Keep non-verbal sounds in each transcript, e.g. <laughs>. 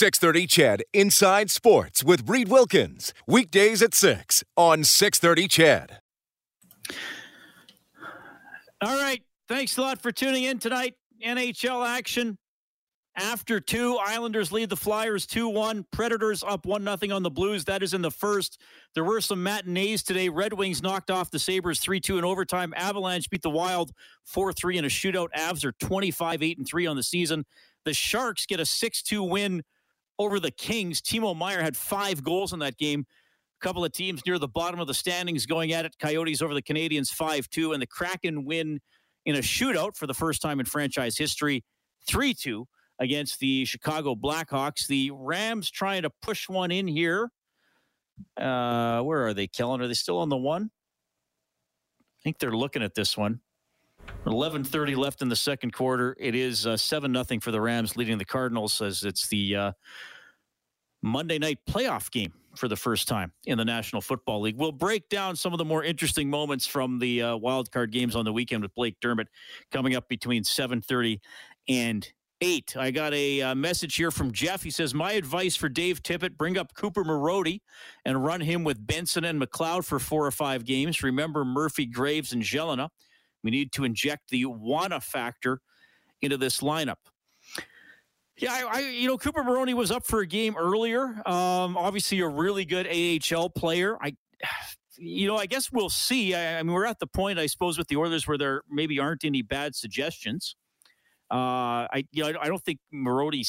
630 CHED Inside Sports with Reed Wilkins. Weekdays at 6 on 630 CHED. All right. Thanks a lot for tuning in tonight. NHL action. After two, Islanders lead the Flyers 2 1. Predators up 1 0 on the Blues. That is in the first. There were some matinees today. Red Wings knocked off the Sabres 3 2 in overtime. Avalanche beat the Wild 4 3 in a shootout. Avs are 25 8 3 on the season. The Sharks get a 6 2 win over the Kings. Timo Meier had five goals in that game. A couple of teams near the bottom of the standings going at it. Coyotes over the Canadiens 5 2. And the Kraken win in a shootout for the first time in franchise history 3 2 against the Chicago Blackhawks. The Rams trying to push one in here. Uh, where are they, Kellen? Are they still on the one? I think they're looking at this one. 11:30 left in the second quarter. It is uh, seven uh, nothing for the Rams, leading the Cardinals as it's the uh, Monday night playoff game for the first time in the National Football League. We'll break down some of the more interesting moments from the uh, wild card games on the weekend with Blake Dermott coming up between 7:30 and eight. I got a uh, message here from Jeff. He says, My advice for Dave Tippett bring up Cooper Marody and run him with Benson and McLeod for four or five games. Remember Murphy, Graves, and Gelinas. We need to inject the wanna factor into this lineup. Yeah, I, I, you know Cooper Marody was up for a game earlier. Um, obviously, a really good AHL player. I, you know, I guess we'll see. I, I mean, we're at the point, I suppose, with the Oilers where there maybe aren't any bad suggestions. Uh, I you know I don't think Marody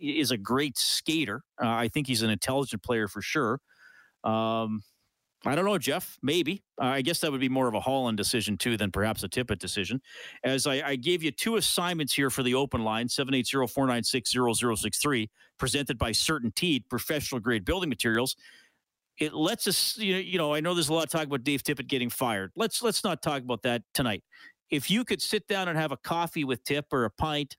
is a great skater. Uh, I think he's an intelligent player for sure. Um, I don't know, Jeff. Maybe. Uh, I guess that would be more of a Holland decision too than perhaps a Tippett decision. As I, I gave you two assignments here for the open line 780-496-0063, presented by CertainTeed Professional Grade Building Materials. It lets us, you know, you know, I know there's a lot of talk about Dave Tippett getting fired. Let's let's not talk about that tonight if you could sit down and have a coffee with Tip or a pint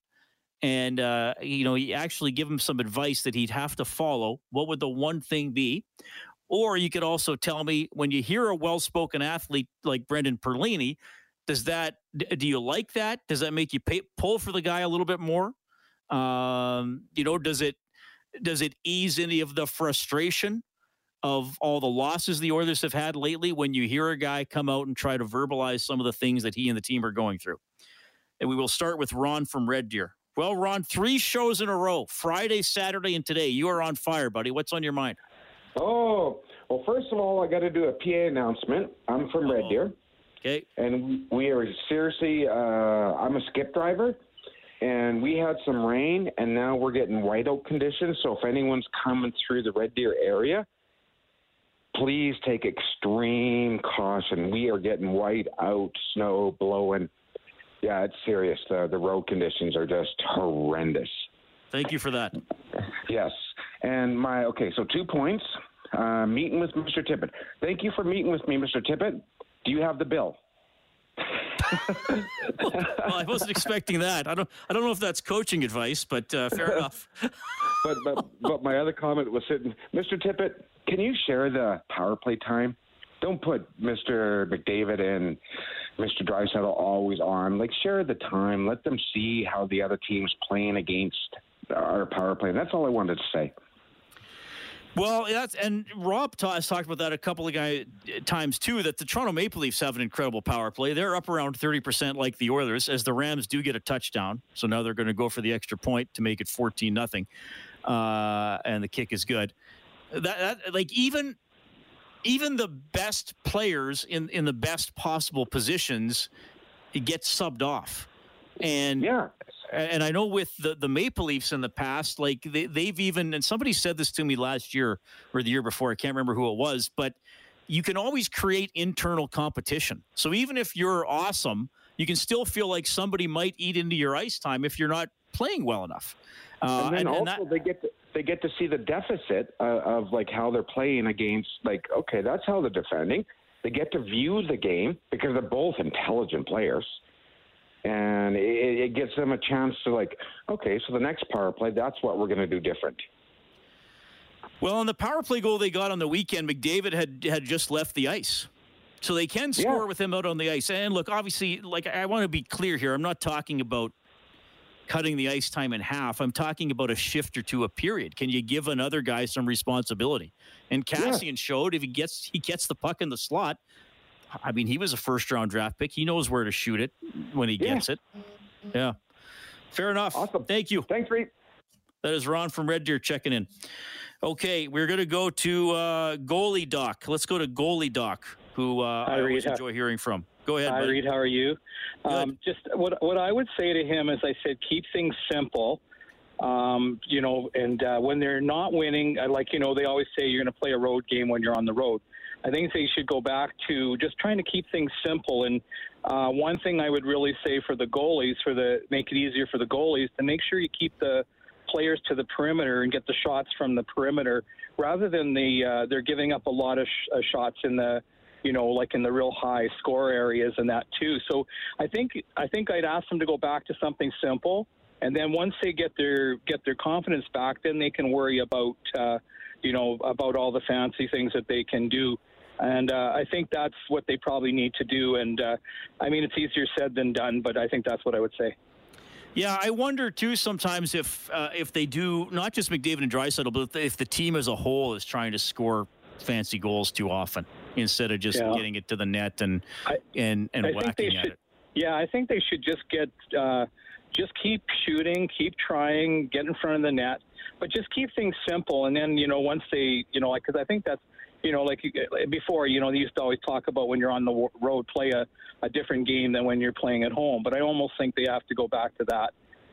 and uh, you know actually give him some advice that he'd have to follow what would the one thing be or you could also tell me when you hear a well-spoken athlete like brendan perlini does that do you like that does that make you pay, pull for the guy a little bit more um, you know does it does it ease any of the frustration of all the losses the Oilers have had lately when you hear a guy come out and try to verbalize some of the things that he and the team are going through. And we will start with Ron from Red Deer. Well, Ron, three shows in a row Friday, Saturday, and today. You are on fire, buddy. What's on your mind? Oh, well, first of all, I got to do a PA announcement. I'm from. Red Deer. Okay. And we are seriously, uh, I'm a skip driver, and we had some rain, and now we're getting white whiteout conditions. So if anyone's coming through the Red Deer area, please take extreme caution. We are getting white out, snow blowing. Yeah, it's serious. The, the road conditions are just horrendous. Thank you for that. Yes. And my, okay, so two points. Uh, meeting with Mr. Tippett. Thank you for meeting with me, Mr. Tippett. Do you have the bill? <laughs> well, I wasn't expecting that. I don't. I don't know if that's coaching advice, but uh, fair enough. <laughs> but but but my other comment was sitting, Mr. Tippett. Can you share the power play time? Don't put Mr. McDavid and Mr. Draisaitl always on. Like share the time. Let them see how the other team's playing against our power play. that's all I wanted to say. Well, that's and Rob ta- has talked about that a couple of guy, times too. That the Toronto Maple Leafs have an incredible power play. They're up around thirty percent, like the Oilers, as the Rams do get a touchdown. So now they're going to go for the extra point to make it fourteen nothing, uh, and the kick is good that, that like even even the best players in in the best possible positions get subbed off and yeah and I know with the, the Maple Leafs in the past, like they, they've even, and somebody said this to me last year or the year before, I can't remember who it was, but you can always create internal competition. So even if you're awesome, you can still feel like somebody might eat into your ice time if you're not playing well enough. Uh, and then and, also and that, they get to, they get to see the deficit uh, of like how they're playing against like okay, that's how they're defending. They get to view the game because they're both intelligent players, and it, it gives them a chance to like okay, so the next power play, that's what we're going to do different. Well, on the power play goal they got on the weekend, McDavid had had just left the ice. So they can score Yeah. with him out on the ice. And look, obviously, like I want to be clear here. I'm not talking about cutting the ice time in half. I'm talking about a shift or two a period. Can you give another guy some responsibility? And Kassian showed if he gets he gets the puck in the slot. I mean, he was a first round draft pick. He knows where to shoot it when he Yeah. gets it. Yeah. Fair enough. Awesome. Thank you. Thanks, Reed. That is Ron from Red Deer checking in. Okay, we're going to go to uh, goalie Doc. Let's go to goalie Doc, who uh, I always Reed. enjoy hearing from. Go ahead, Hi, buddy. Reed. How are you? Um, just what what I would say to him is, I said, keep things simple. Um, you know, and uh, when they're not winning, like you know, they always say you're going to play a road game when you're on the road. I think they should go back to just trying to keep things simple. And uh, one thing I would really say for the goalies, for the make it easier for the goalies, to make sure you keep the players to the perimeter and get the shots from the perimeter, rather than the uh, they're giving up a lot of sh- uh, shots in the you know, like in the real high score areas and that too. So I think I think I'd ask them to go back to something simple, and then once they get their get their confidence back, then they can worry about uh, you know about all the fancy things that they can do. And uh, I think that's what they probably need to do. And uh, I mean, it's easier said than done, but I think that's what I would say. Yeah, I wonder too sometimes if uh, if they do not just McDavid and Draisaitl, but if the, if the team as a whole is trying to score fancy goals too often instead of just Yeah. getting it to the net and I- and and I whacking at should. it. Yeah, I think they should just get uh, just keep shooting, keep trying, get in front of the net, but just keep things simple. And then you know once they you know like because I think that's you know like before you know they used to always talk about when you're on the road play a, a different game than when you're playing at home. But I almost think they have to go back to that.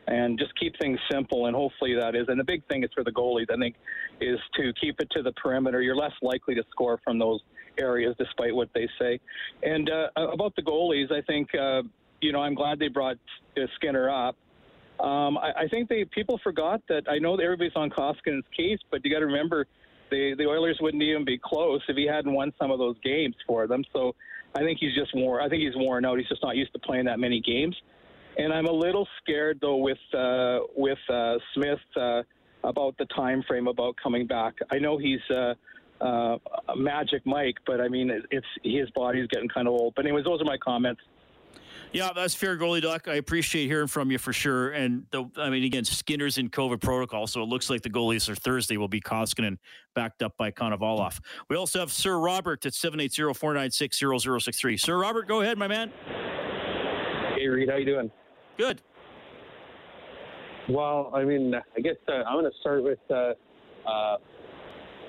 And just keep things simple, and hopefully that is. And the big thing is for the goalies, I think, is to keep it to the perimeter. You're less likely to score from those areas, despite what they say. And uh, about the goalies, I think uh, you know I'm glad they brought uh, Skinner up. Um, I, I think they people forgot that. I know that everybody's on Koskinen's case, but you got to remember the the Oilers wouldn't even be close if he hadn't won some of those games for them. So I think he's just worn. I think he's worn out. He's just not used to playing that many games. And I'm a little scared though with uh, with uh, Smith uh, about the time frame about coming back. I know he's uh, uh, a Magic Mike, but I mean it, it's his body's getting kind of old. But anyways, those are my comments. Yeah, that's fair, goalie doc. I appreciate hearing from you for sure. And the, I mean, again, Skinner's in COVID protocol, so it looks like the goalies for Thursday will be Koskinen backed up by Konovalov. We also have Sir Robert at 780-496-0063. Sir Robert, go ahead, my man. Hey, Reed, how you doing? Good. Well, I mean, I guess uh, I'm going to start with uh, uh,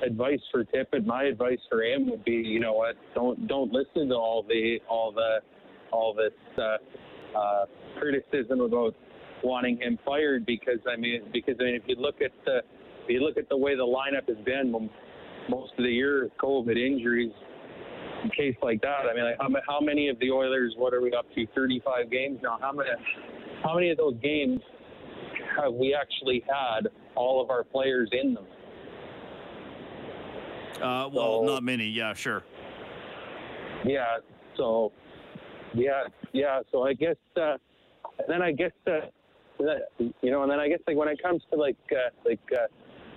advice for Tippett. My advice for him would be, you know what? Don't don't listen to all the all the all this uh, uh, criticism about wanting him fired because I mean, because I mean, if you look at the if you look at the way the lineup has been most of the year, COVID injuries, a case like that. I mean, like how, how many of the Oilers? What are we up to? 35 games now. How many? How many of those games have we actually had all of our players in them? Uh, well, So- not many. Yeah, sure. Yeah. So, yeah, yeah. So I guess, uh, and then I guess, uh, you know, and then I guess like when it comes to like, uh, like, uh,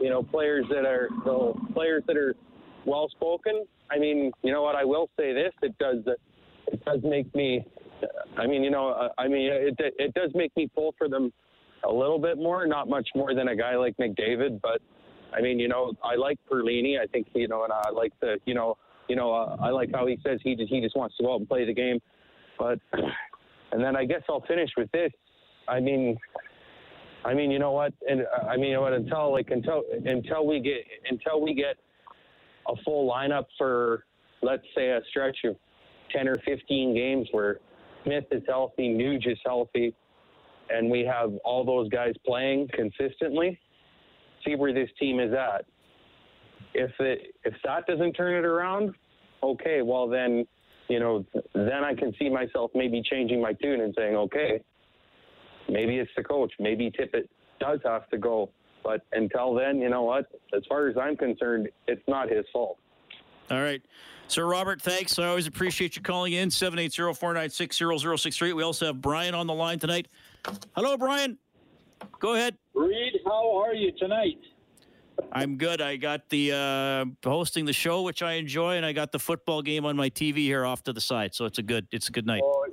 you know, players that are, so players that are well spoken. I mean, you know what? I will say this: it does, it does make me. I mean, you know, uh, I mean, it it does make me pull for them a little bit more, not much more than a guy like McDavid, but I mean, you know, I like Perlini. I think you know, and I like the, you know, you know, uh, I like how he says he just, he just wants to go out and play the game. But <clears throat> and then I guess I'll finish with this. I mean, I mean, you know what? And uh, I mean, you know what? Until like until until we get until we get a full lineup for let's say a stretch of ten or fifteen games where Smith is healthy, Nuge is healthy, and we have all those guys playing consistently. See where this team is at. If it if that doesn't turn it around, okay, well then, you know, then I can see myself maybe changing my tune and saying, okay, maybe it's the coach, maybe Tippett does have to go But until then, you know what? As far as I'm concerned, it's not his fault. All right. Sir Robert, thanks. I always appreciate you calling in. 780-496-0063. We also have Brian on the line tonight. Hello, Brian. Go ahead. Reed, how are you tonight? I'm good. I got the uh, hosting the show, which I enjoy, and I got the football game on my TV here off to the side. So it's a good it's a good night. Oh,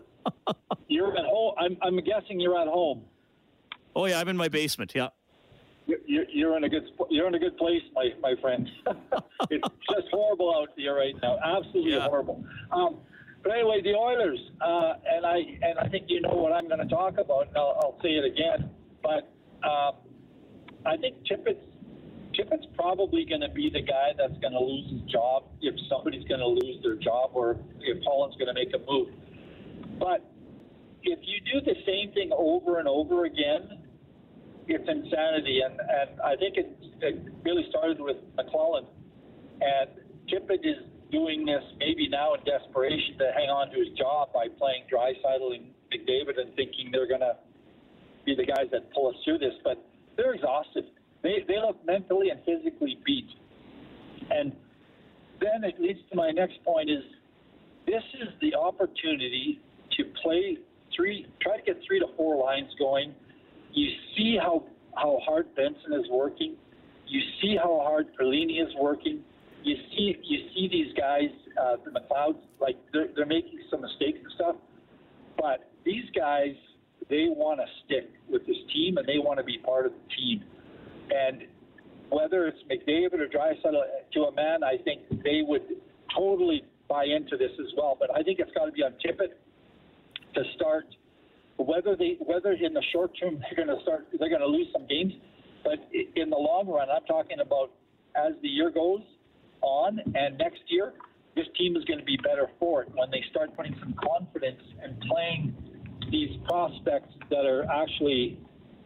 you're at home. I'm, I'm guessing you're at home. Oh yeah, I'm in my basement. Yeah. You're, you're in a good you're in a good place, my my friend. <laughs> it's just horrible out there right now. Absolutely Yeah. horrible. Um, but anyway, the Oilers, uh, and I and I think you know what I'm going to talk about. And I'll, I'll say it again, but um, I think Tippett's Tippett's probably going to be the guy that's going to lose his job if somebody's going to lose their job or if Holland's going to make a move. But if you do the same thing over and over again, it's insanity. And, and I think it, it really started with McLellan. And Tippett is doing this maybe now in desperation to hang on to his job by playing Draisaitl and McDavid and thinking they're going to be the guys that pull us through this. But they're exhausted. They, they look mentally and physically beat. And then it leads to my next point is this is the opportunity to play three, try to get three to four lines going. You see how how hard Benson is working. You see how hard Perlini is working. You see you see these guys, uh, the McLeods, like they're they're making some mistakes and stuff. But these guys, they want to stick with this team and they want to be part of the team. And whether it's McDavid or Draisaitl, to a man, I think they would totally buy into this as well. But I think it's got to be on Tippett to start. Whether they, whether in the short term <laughs> they're going to start, they're going to lose some games, but in the long run, I'm talking about as the year goes on and next year, this team is going to be better for it when they start putting some confidence and playing these prospects that are actually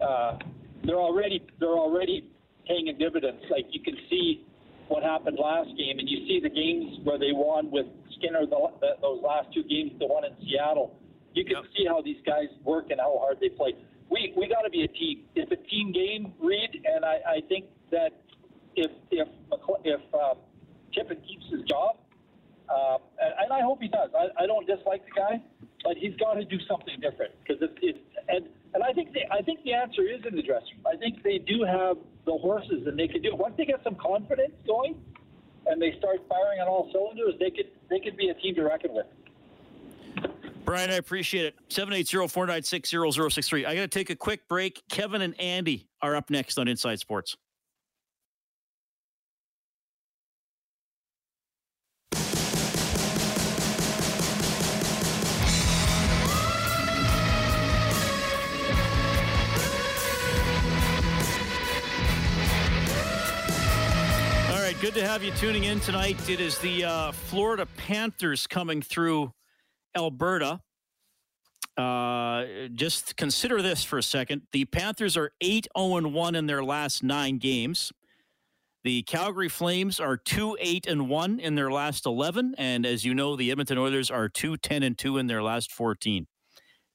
uh, they're already they're already paying a dividends. Like you can see what happened last game, and you see the games where they won with Skinner. The, the, those last two games, the one in Seattle, you can Yep. see how these guys work and how hard they play. We we got to be a team. It's a team game, Reed, and I, I think that if if if um, Tippett keeps his job, um, and, and I hope he does. I, I don't dislike the guy, but he's got to do something different because it's, it's and and I think the I think the answer is in the dressing room. I think they do have the horses and they could do it. Once they get some confidence going, and they start firing on all cylinders, they could they could be a team to reckon with. Brian, I appreciate it. 780-496-0063. I got to take a quick break. Kevin and Andy are up next on Inside Sports. Good to have you tuning in tonight. It is the uh, Florida Panthers coming through Alberta. Uh, just consider this for a second. The Panthers are 8 0 1 in their last nine games. The Calgary Flames are 2 8 and 1 in their last 11. And as you know, the Edmonton Oilers are 2 10 and 2 in their last 14.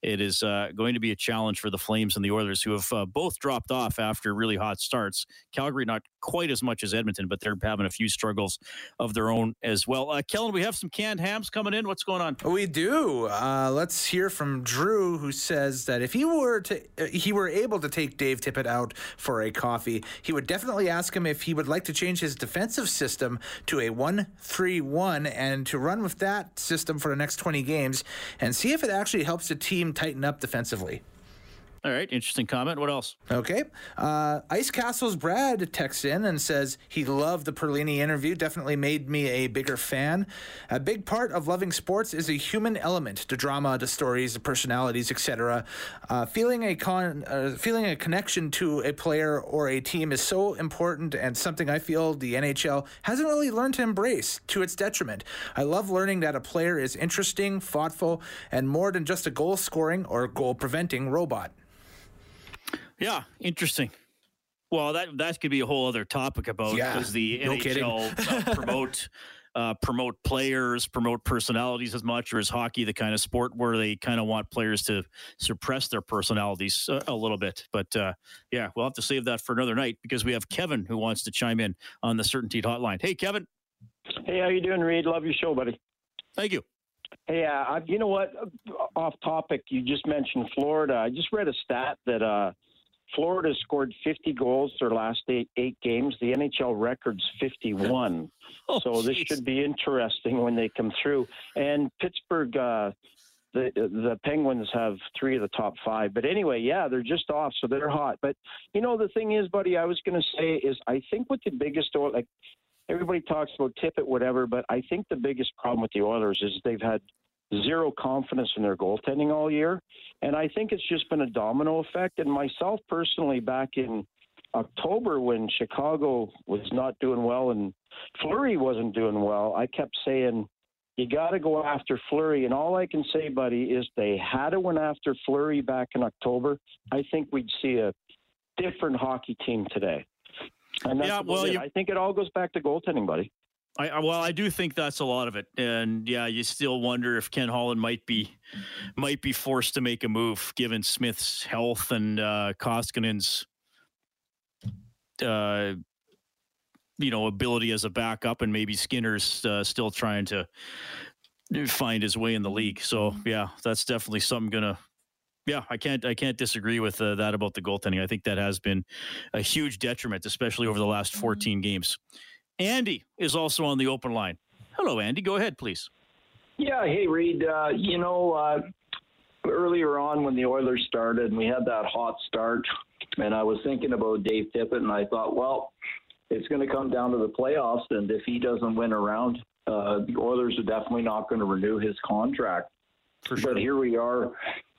It is uh, going to be a challenge for the Flames and the Oilers, who have uh, both dropped off after really hot starts. Calgary, not quite as much as Edmonton, but they're having a few struggles of their own as well. Uh, Kellen, we have some canned hams coming in. What's going on? We do. Uh, let's hear from Drew, who says that if he were to, uh, he were able to take Dave Tippett out for a coffee, he would definitely ask him if he would like to change his defensive system to a one-three-one and to run with that system for the next twenty games and see if it actually helps the team tighten up defensively. All right, interesting comment. What else? Okay. Uh, Ice Castle's Brad texts in and says he loved the Perlini interview. Definitely made me a bigger fan. A big part of loving sports is a human element: the drama, the stories, the personalities, etc. Uh, feeling a con, uh, feeling a connection to a player or a team is so important, and something I feel the NHL hasn't really learned to embrace to its detriment. I love learning that a player is interesting, thoughtful, and more than just a goal scoring or goal preventing robot. Yeah, interesting. Well, that that could be a whole other topic about Yeah, does the no kidding. NHL uh, promote <laughs> uh, promote players, promote personalities as much, or is hockey the kind of sport where they kind of want players to suppress their personalities a, a little bit? But uh, yeah, we'll have to save that for another night because we have Kevin who wants to chime in on the CertainTeed Hotline. Hey, Kevin. Hey, how you doing, Reed? Love your show, buddy. Thank you. Hey, uh, you know what? Off topic, you just mentioned Florida. I just read a stat that uh, Florida scored 50 goals their last eight, eight games. The NHL record's 51. <laughs> Oh, so this jeez. should be interesting when they come through. And Pittsburgh, uh, the the Penguins have three of the top five. But anyway, yeah, they're just off, so they're hot. But you know, the thing is, buddy, I was going to say is I think what the biggest like everybody talks about Tippett, whatever, but I think the biggest problem with the Oilers is they've had zero confidence in their goaltending all year. And I think it's just been a domino effect. And myself personally, back in October when Chicago was not doing well and Fleury wasn't doing well, I kept saying, you got to go after Fleury. And all I can say, buddy, is they had to went after Fleury back in October. I think we'd see a different hockey team today. And that's Yeah, well, you- I think it all goes back to goaltending, buddy. I, I well, I do think that's a lot of it, and yeah, you still wonder if Ken Holland might be might be forced to make a move given Smith's health and uh, Koskinen's uh, you know ability as a backup, and maybe Skinner's uh, still trying to find his way in the league. So yeah, that's definitely something gonna. Yeah, I can't I can't disagree with uh, that about the goaltending. I think that has been a huge detriment, especially over the last 14 games. Andy is also on the open line. Hello, Andy. Go ahead, please. Yeah, hey Reed. Uh, you know, uh, earlier on when the Oilers started and we had that hot start, and I was thinking about Dave Tippett, and I thought, well, it's going to come down to the playoffs, and if he doesn't win a round, uh, the Oilers are definitely not going to renew his contract. For sure. But here we are,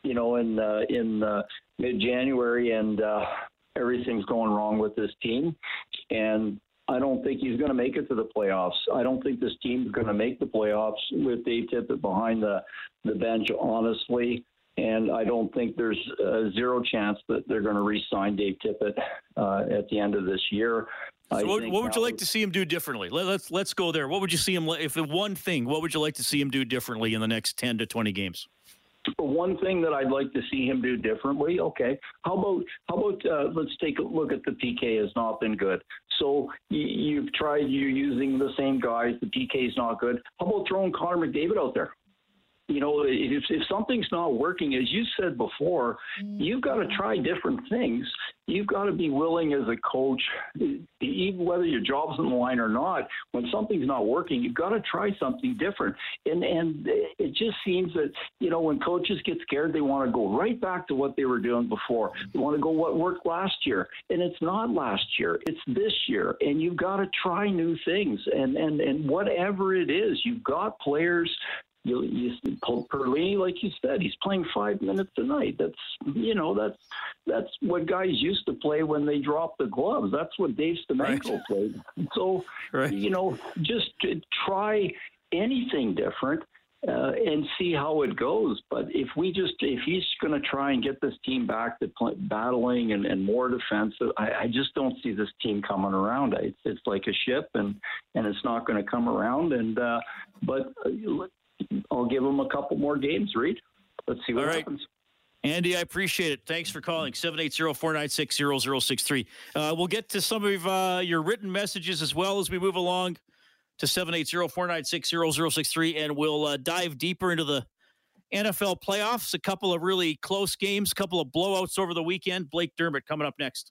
you know, in uh, in uh, mid-January, and uh, everything's going wrong with this team, and I don't think he's going to make it to the playoffs. I don't think this team's going to make the playoffs with Dave Tippett behind the the bench, honestly. And I don't think there's a zero chance that they're going to re-sign Dave Tippett uh, at the end of this year. So what, what would you like to see him do differently? Let, let's let's go there. What would you see him if the one thing? What would you like to see him do differently in the next ten to twenty games? One thing that I'd like to see him do differently. Okay, how about how about uh, let's take a look at the PK has not been good. So you, you've tried you're using the same guys. The PK is not good. How about throwing Connor McDavid out there? You know, if, if something's not working, as you said before, mm-hmm. you've got to try different things. You've got to be willing as a coach, even whether your job's on the line or not. When something's not working, you've got to try something different. And and it just seems that you know when coaches get scared, they want to go right back to what they were doing before. They want to go what worked last year, and it's not last year; it's this year. And you've got to try new things. And and and whatever it is, you've got players you, you Perlini, like you said, he's playing five minutes a night. That's you know that's that's what guys used to play when they dropped the gloves. That's what Dave Semenko played. So Right. you know, just try anything different. Uh, and see how it goes. But if we just, if he's going to try and get this team back to battling and, and more defensive, I, I just don't see this team coming around. It's, it's like a ship, and and it's not going to come around. And uh, but uh, I'll give him a couple more games, Reed. Let's see what right. happens. Andy, I appreciate it. Thanks for calling 780-496-0063. Uh, we'll get to some of uh, your written messages as well as we move along to 780-496-0063 and we'll uh, dive deeper into the NFL playoffs. A couple of really close games, a couple of blowouts over the weekend. Blake Dermott coming up next.